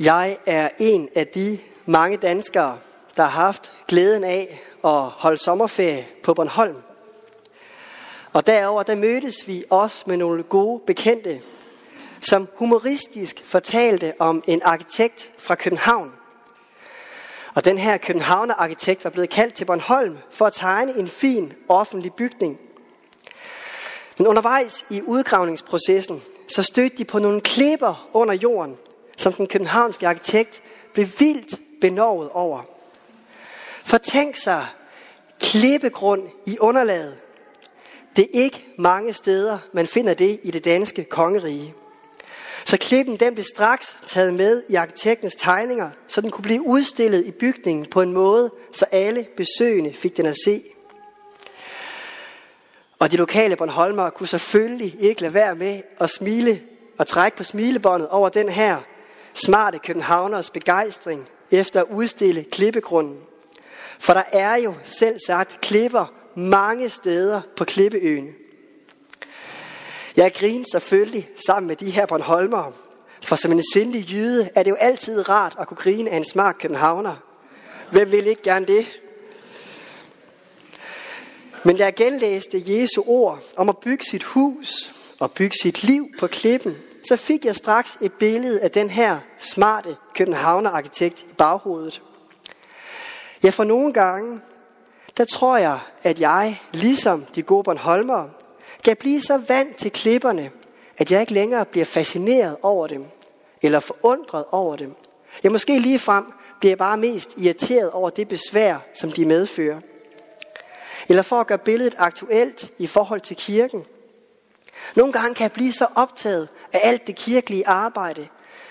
Jeg er en af de mange danskere, der har haft glæden af at holde sommerferie på Bornholm. Og derover der mødtes vi også med nogle gode bekendte, som humoristisk fortalte om en arkitekt fra København. Og den her Københavner arkitekt var blevet kaldt til Bornholm for at tegne en fin offentlig bygning. Men undervejs i udgravningsprocessen, så stødte de på nogle klipper under jorden, som den københavnske arkitekt blev vildt benovet over. For tænk sig, klippegrund i underlaget. Det er ikke mange steder, man finder det i det danske kongerige. Så klippen den blev straks taget med i arkitektens tegninger, så den kunne blive udstillet i bygningen på en måde, så alle besøgende fik den at se. Og de lokale Bornholmere kunne selvfølgelig ikke lade være med at smile og trække på smilebåndet over den her smarte københavners begejstring efter at udstille klippegrunden. For der er jo selv sagt klipper mange steder på Klippeøen. Jeg griner selvfølgelig sammen med de her Bornholmere, for som en sindelig jyde er det jo altid rart at kunne grine af en smart københavner. Hvem vil ikke gerne det? Men da jeg genlæste Jesu ord om at bygge sit hus og bygge sit liv på klippen, så fik jeg straks et billede af den her smarte københavner-arkitekt i baghovedet. Ja, for nogle gange, der tror jeg, at jeg, ligesom de gode Bornholmere, kan blive så vant til klipperne, at jeg ikke længere bliver fascineret over dem, eller forundret over dem. Jeg måske lige frem bliver bare mest irriteret over det besvær, som de medfører. Eller for at gøre billedet aktuelt i forhold til kirken. Nogle gange kan jeg blive så optaget af alt det kirkelige arbejde,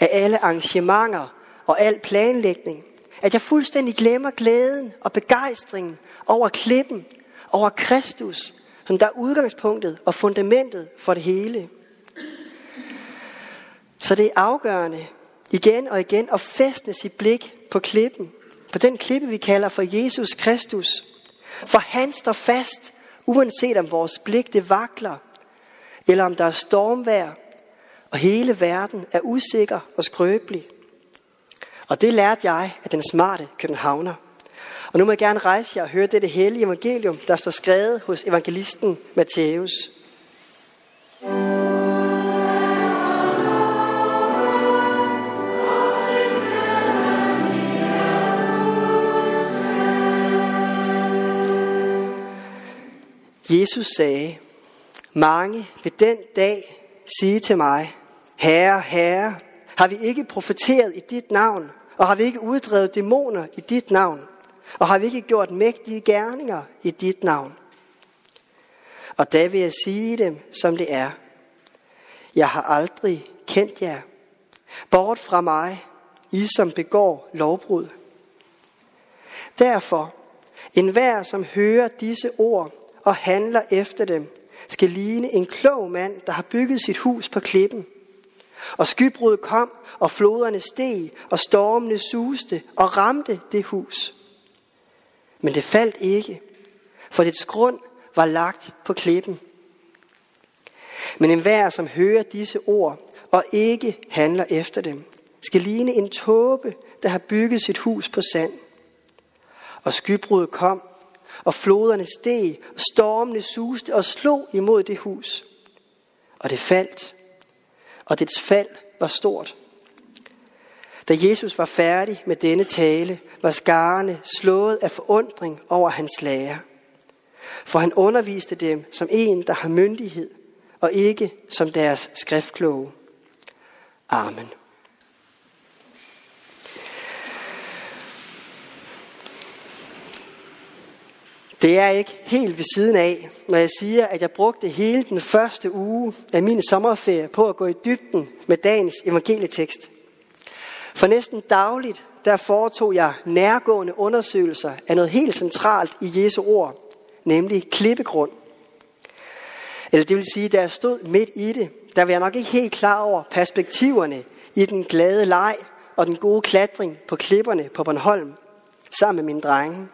af alle arrangementer og al planlægning, at jeg fuldstændig glemmer glæden og begejstringen over klippen, over Kristus, som der er udgangspunktet og fundamentet for det hele. Så det er afgørende igen og igen at fæstne sit blik på klippen, på den klippe, vi kalder for Jesus Kristus. For han står fast, uanset om vores blik det vakler, eller om der er stormvær, og hele verden er usikker og skrøbelig. Og det lærte jeg af den smarte københavner. Og nu må jeg gerne rejse jer og høre det hellige evangelium, der står skrevet hos evangelisten Matthæus. Jesus sagde, mange vil den dag sige til mig, Herre, Herre, har vi ikke profeteret i dit navn, og har vi ikke uddrevet dæmoner i dit navn, og har vi ikke gjort mægtige gerninger i dit navn? Og da vil jeg sige dem, som det er. Jeg har aldrig kendt jer. Bort fra mig, I som begår lovbrud. Derfor, enhver som hører disse ord og handler efter dem, skal ligne en klog mand, der har bygget sit hus på klippen. Og skybrud kom, og floderne steg, og stormene suste og ramte det hus. Men det faldt ikke, for dets grund var lagt på klippen. Men enhver, som hører disse ord og ikke handler efter dem, skal ligne en tåbe, der har bygget sit hus på sand. Og skybruddet kom, og floderne steg, og stormene suste og slog imod det hus. Og det faldt, og dets fald var stort. Da Jesus var færdig med denne tale, var skarne slået af forundring over hans lære. For han underviste dem som en, der har myndighed, og ikke som deres skriftkloge. Amen. Det er ikke helt ved siden af, når jeg siger, at jeg brugte hele den første uge af min sommerferie på at gå i dybden med dagens evangelietekst. For næsten dagligt, der foretog jeg nærgående undersøgelser af noget helt centralt i Jesu ord, nemlig klippegrund. Eller det vil sige, da jeg stod midt i det, der var jeg nok ikke helt klar over perspektiverne i den glade leg og den gode klatring på klipperne på Bornholm, sammen med mine drenge.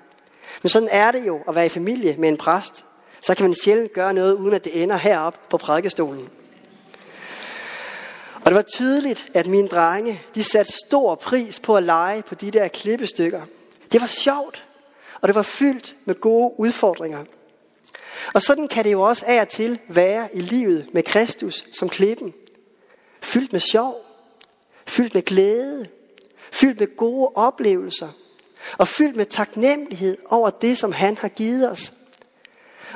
Men sådan er det jo at være i familie med en præst. Så kan man sjældent gøre noget, uden at det ender herop på prædikestolen. Og det var tydeligt, at mine drenge, de satte stor pris på at lege på de der klippestykker. Det var sjovt, og det var fyldt med gode udfordringer. Og sådan kan det jo også af og til være i livet med Kristus som klippen. Fyldt med sjov, fyldt med glæde, fyldt med gode oplevelser, og fyldt med taknemmelighed over det, som han har givet os.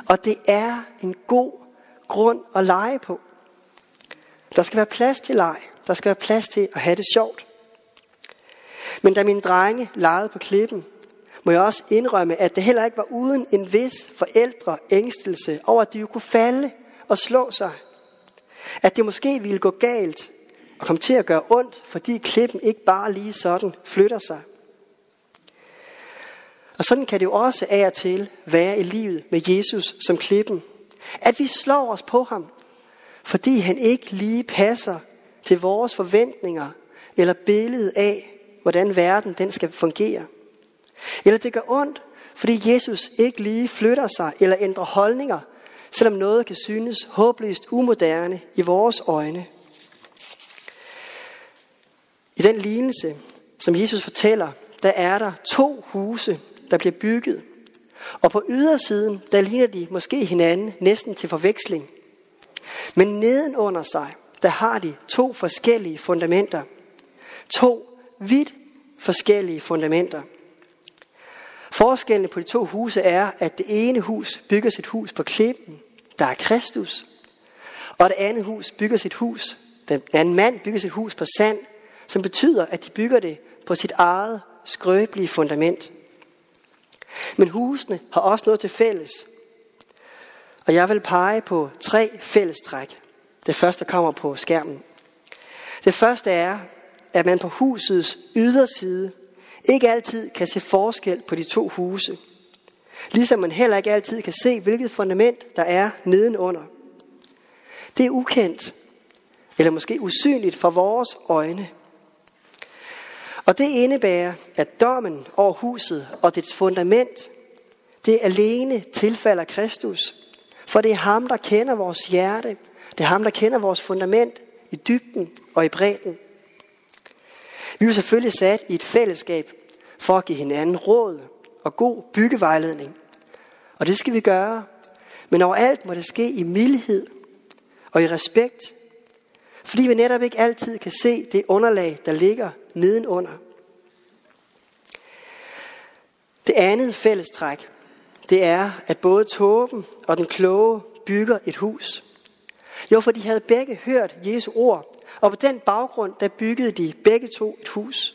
Og det er en god grund at lege på. Der skal være plads til leg. Der skal være plads til at have det sjovt. Men da mine drenge legede på klippen, må jeg også indrømme, at det heller ikke var uden en vis forældre ængstelse over, at de jo kunne falde og slå sig. At det måske ville gå galt og komme til at gøre ondt, fordi klippen ikke bare lige sådan flytter sig. Og sådan kan det jo også af og til være i livet med Jesus som klippen. At vi slår os på ham, fordi han ikke lige passer til vores forventninger eller billede af, hvordan verden den skal fungere. Eller det gør ondt, fordi Jesus ikke lige flytter sig eller ændrer holdninger, selvom noget kan synes håbløst umoderne i vores øjne. I den lignelse, som Jesus fortæller, der er der to huse, der bliver bygget. Og på ydersiden, der ligner de måske hinanden næsten til forveksling. Men nedenunder sig, der har de to forskellige fundamenter. To vidt forskellige fundamenter. Forskellen på de to huse er, at det ene hus bygger sit hus på klippen, der er Kristus. Og det andet hus bygger sit hus, den anden mand bygger sit hus på sand, som betyder, at de bygger det på sit eget skrøbelige fundament. Men husene har også noget til fælles. Og jeg vil pege på tre fællestræk. Det første kommer på skærmen. Det første er, at man på husets yderside ikke altid kan se forskel på de to huse. Ligesom man heller ikke altid kan se, hvilket fundament der er nedenunder. Det er ukendt, eller måske usynligt for vores øjne. Og det indebærer, at dommen over huset og dets fundament, det alene tilfalder Kristus. For det er ham, der kender vores hjerte. Det er ham, der kender vores fundament i dybden og i bredden. Vi er selvfølgelig sat i et fællesskab for at give hinanden råd og god byggevejledning. Og det skal vi gøre. Men overalt må det ske i mildhed og i respekt. Fordi vi netop ikke altid kan se det underlag, der ligger nedenunder. Det andet fællestræk, det er, at både Tåben og den kloge bygger et hus. Jo, for de havde begge hørt Jesu ord, og på den baggrund, der byggede de begge to et hus.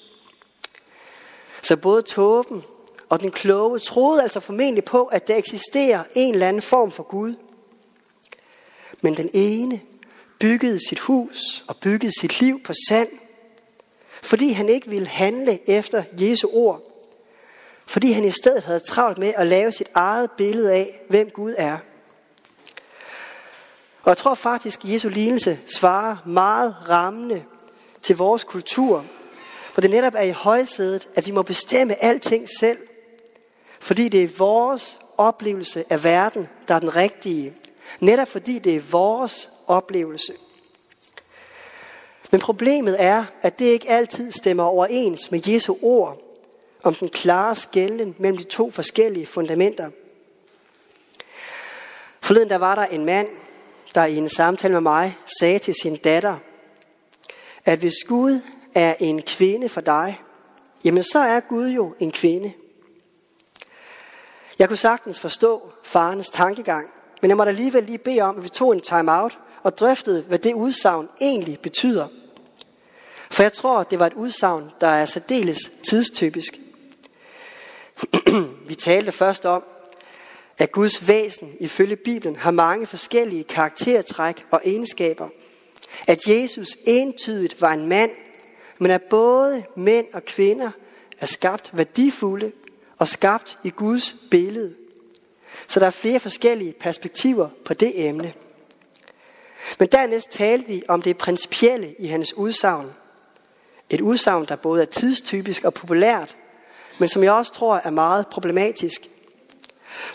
Så både Tåben og den kloge troede altså formentlig på, at der eksisterer en eller anden form for Gud. Men den ene byggede sit hus og byggede sit liv på sand, fordi han ikke ville handle efter Jesu ord. Fordi han i stedet havde travlt med at lave sit eget billede af, hvem Gud er. Og jeg tror faktisk, at Jesu lignelse svarer meget rammende til vores kultur, hvor det netop er i højsædet, at vi må bestemme alting selv. Fordi det er vores oplevelse af verden, der er den rigtige. Netop fordi det er vores oplevelse. Men problemet er, at det ikke altid stemmer overens med Jesu ord om den klare skælden mellem de to forskellige fundamenter. Forleden der var der en mand, der i en samtale med mig sagde til sin datter, at hvis Gud er en kvinde for dig, jamen så er Gud jo en kvinde. Jeg kunne sagtens forstå farens tankegang, men jeg måtte alligevel lige bede om, at vi tog en time-out og drøftede, hvad det udsagn egentlig betyder. For jeg tror, det var et udsagn, der er særdeles tidstypisk. vi talte først om, at Guds væsen ifølge Bibelen har mange forskellige karaktertræk og egenskaber. At Jesus entydigt var en mand, men at både mænd og kvinder er skabt værdifulde og skabt i Guds billede. Så der er flere forskellige perspektiver på det emne. Men dernæst talte vi om det principielle i hans udsagn. Et udsagn, der både er tidstypisk og populært, men som jeg også tror er meget problematisk.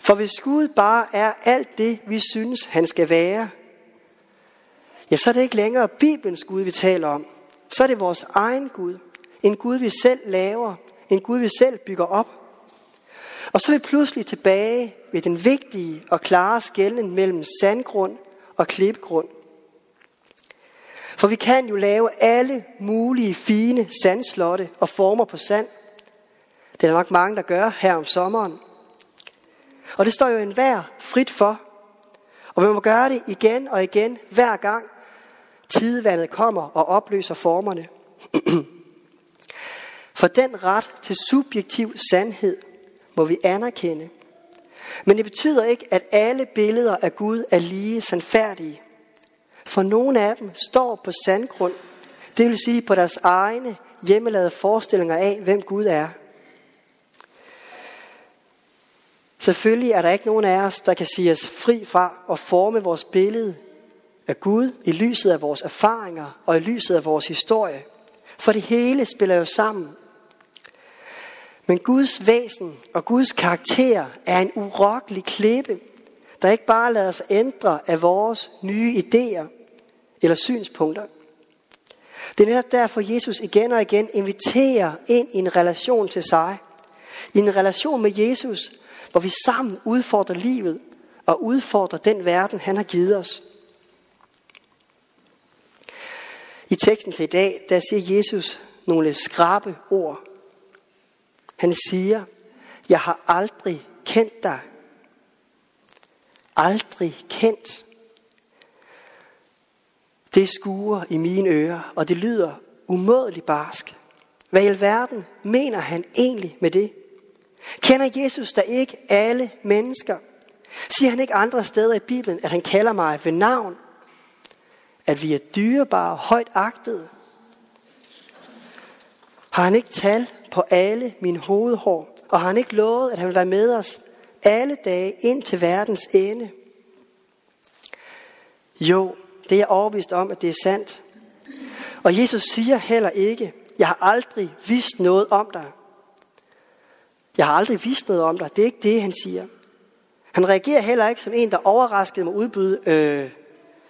For hvis Gud bare er alt det, vi synes, han skal være, ja, så er det ikke længere Bibelens Gud, vi taler om. Så er det vores egen Gud. En Gud, vi selv laver. En Gud, vi selv bygger op. Og så er vi pludselig tilbage ved den vigtige og klare skælden mellem sandgrund og klippegrund. For vi kan jo lave alle mulige fine sandslotte og former på sand. Det er der nok mange, der gør her om sommeren. Og det står jo enhver frit for. Og man må gøre det igen og igen, hver gang tidevandet kommer og opløser formerne. For den ret til subjektiv sandhed må vi anerkende. Men det betyder ikke, at alle billeder af Gud er lige sandfærdige. For nogle af dem står på sandgrund, det vil sige på deres egne hjemmelavede forestillinger af, hvem Gud er. Selvfølgelig er der ikke nogen af os, der kan sige os fri fra at forme vores billede af Gud i lyset af vores erfaringer og i lyset af vores historie. For det hele spiller jo sammen. Men Guds væsen og Guds karakter er en urokkelig klippe, der ikke bare lader sig ændre af vores nye idéer eller synspunkter. Det er netop derfor, Jesus igen og igen inviterer ind i en relation til sig. I en relation med Jesus, hvor vi sammen udfordrer livet og udfordrer den verden, han har givet os. I teksten til i dag, der siger Jesus nogle skrabe ord. Han siger, jeg har aldrig kendt dig. Aldrig kendt. Det skuer i mine ører, og det lyder umådeligt barsk. Hvad i alverden mener han egentlig med det? Kender Jesus da ikke alle mennesker? Siger han ikke andre steder i Bibelen, at han kalder mig ved navn? At vi er dyrebare og højt agtede? Har han ikke tal på alle mine hovedhår? Og har han ikke lovet, at han vil være med os alle dage ind til verdens ende? Jo, det er jeg overbevist om, at det er sandt. Og Jesus siger heller ikke, jeg har aldrig vidst noget om dig. Jeg har aldrig vidst noget om dig. Det er ikke det, han siger. Han reagerer heller ikke som en, der overraskede mig udbyde, øh,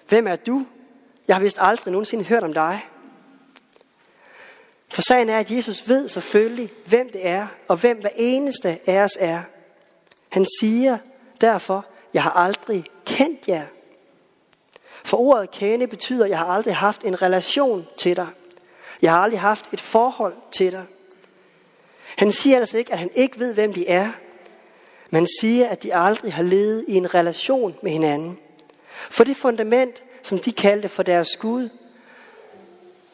hvem er du? Jeg har vist aldrig nogensinde hørt om dig. For sagen er, at Jesus ved selvfølgelig, hvem det er, og hvem hver eneste af os er. Han siger derfor, jeg har aldrig kendt jer. For ordet kende betyder, at jeg har aldrig haft en relation til dig. Jeg har aldrig haft et forhold til dig. Han siger altså ikke, at han ikke ved, hvem de er, men han siger, at de aldrig har levet i en relation med hinanden. For det fundament, som de kaldte for deres Gud,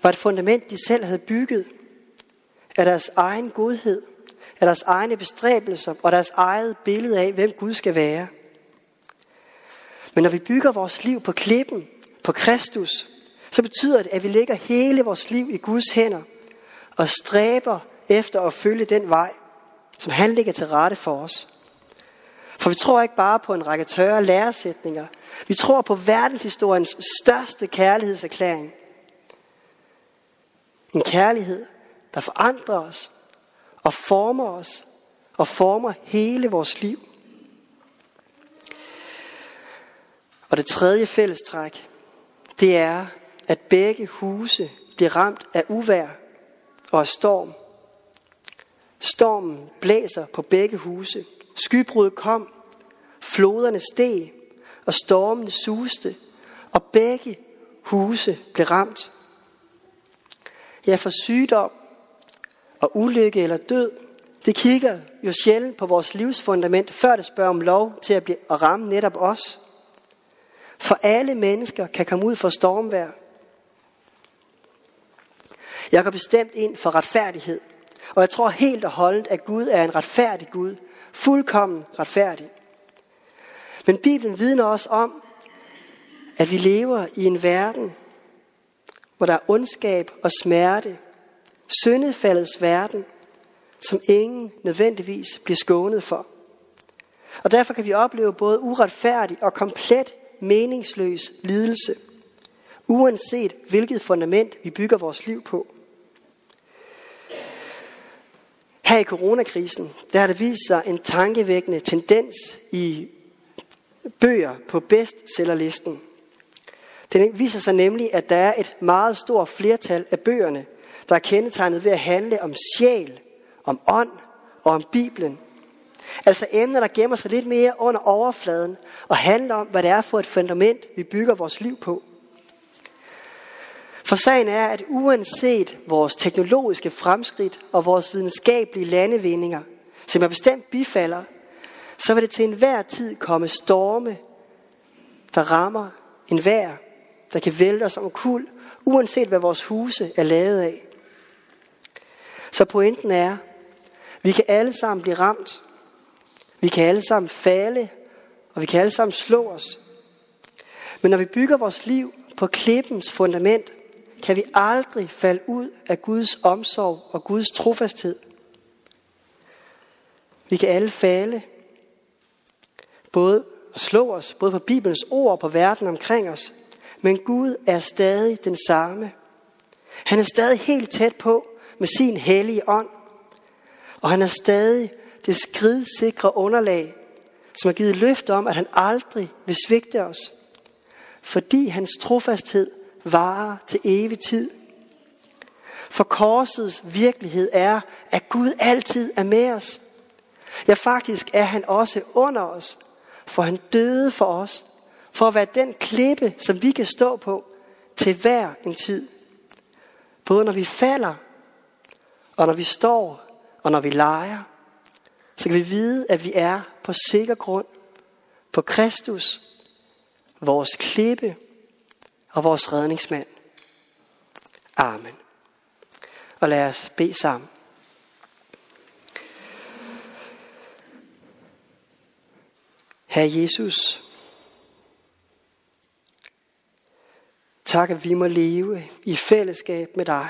var et fundament, de selv havde bygget af deres egen godhed, af deres egne bestræbelser og deres eget billede af, hvem Gud skal være. Men når vi bygger vores liv på klippen, på Kristus, så betyder det, at vi lægger hele vores liv i Guds hænder og stræber efter at følge den vej, som han ligger til rette for os. For vi tror ikke bare på en række tørre læresætninger. Vi tror på verdenshistoriens største kærlighedserklæring. En kærlighed, der forandrer os og former os og former hele vores liv. Og det tredje fællestræk, det er, at begge huse bliver ramt af uvær og af storm. Stormen blæser på begge huse. Skybruddet kom, floderne steg, og stormen suste, og begge huse blev ramt. Ja, for sygdom og ulykke eller død, det kigger jo sjældent på vores livsfundament, før det spørger om lov til at, blive, at ramme netop os. For alle mennesker kan komme ud for stormvær. Jeg går bestemt ind for retfærdighed. Og jeg tror helt og holdent, at Gud er en retfærdig Gud. Fuldkommen retfærdig. Men Bibelen vidner også om, at vi lever i en verden, hvor der er ondskab og smerte. Syndefaldets verden, som ingen nødvendigvis bliver skånet for. Og derfor kan vi opleve både uretfærdig og komplet meningsløs lidelse, uanset hvilket fundament vi bygger vores liv på. Her i coronakrisen, der har det vist sig en tankevækkende tendens i bøger på bestsellerlisten. Det viser sig nemlig, at der er et meget stort flertal af bøgerne, der er kendetegnet ved at handle om sjæl, om ånd og om Bibelen. Altså emner, der gemmer sig lidt mere under overfladen og handler om, hvad det er for et fundament, vi bygger vores liv på. For sagen er, at uanset vores teknologiske fremskridt og vores videnskabelige landevindinger, som jeg bestemt bifalder, så vil det til enhver tid komme storme, der rammer enhver, der kan vælte os om kul, uanset hvad vores huse er lavet af. Så pointen er, vi kan alle sammen blive ramt. Vi kan alle sammen falde, og vi kan alle sammen slå os. Men når vi bygger vores liv på klippens fundament, kan vi aldrig falde ud af Guds omsorg og Guds trofasthed. Vi kan alle falde, både og slå os, både på Bibelens ord og på verden omkring os. Men Gud er stadig den samme. Han er stadig helt tæt på med sin hellige ånd. Og han er stadig det skridsikre underlag, som har givet løfte om, at han aldrig vil svigte os. Fordi hans trofasthed varer til evig tid. For korsets virkelighed er, at Gud altid er med os. Ja, faktisk er han også under os, for han døde for os, for at være den klippe, som vi kan stå på til hver en tid. Både når vi falder, og når vi står, og når vi leger, så kan vi vide, at vi er på sikker grund på Kristus, vores klippe og vores redningsmand. Amen. Og lad os bede sammen. Herre Jesus, tak at vi må leve i fællesskab med dig.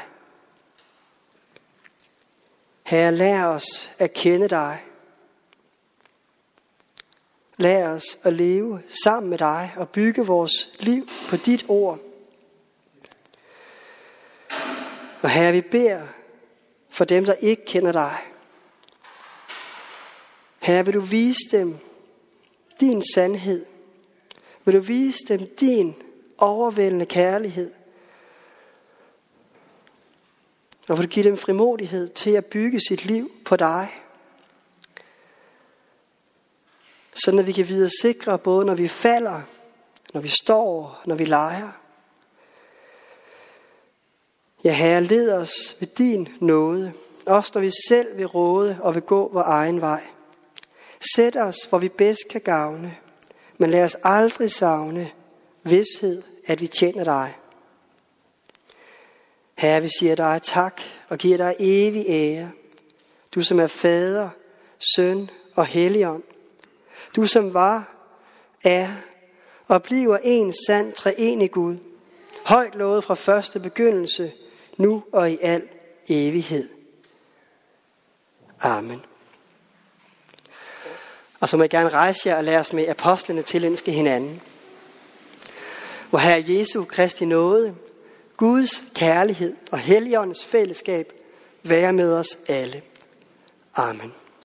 Herre, lær os at kende dig. Lær os at leve sammen med dig og bygge vores liv på dit ord. Og Herre, vi beder for dem, der ikke kender dig. Herre, vil du vise dem din sandhed. Vil du vise dem din overvældende kærlighed. Og vil du give dem frimodighed til at bygge sit liv på dig. Sådan at vi kan videre sikre, både når vi falder, når vi står, når vi leger. Ja, Herre, led os ved din nåde, også når vi selv vil råde og vil gå vores egen vej. Sæt os, hvor vi bedst kan gavne, men lad os aldrig savne vidshed, at vi tjener dig. Herre, vi siger dig tak og giver dig evig ære. Du som er fader, søn og helligånd. Du som var, er og bliver en sand treenig Gud. Højt lovet fra første begyndelse, nu og i al evighed. Amen. Og så må jeg gerne rejse jer og lade os med apostlene tilønske hinanden. Hvor Herre Jesu Kristi nåde, Guds kærlighed og Helligåndens fællesskab være med os alle. Amen.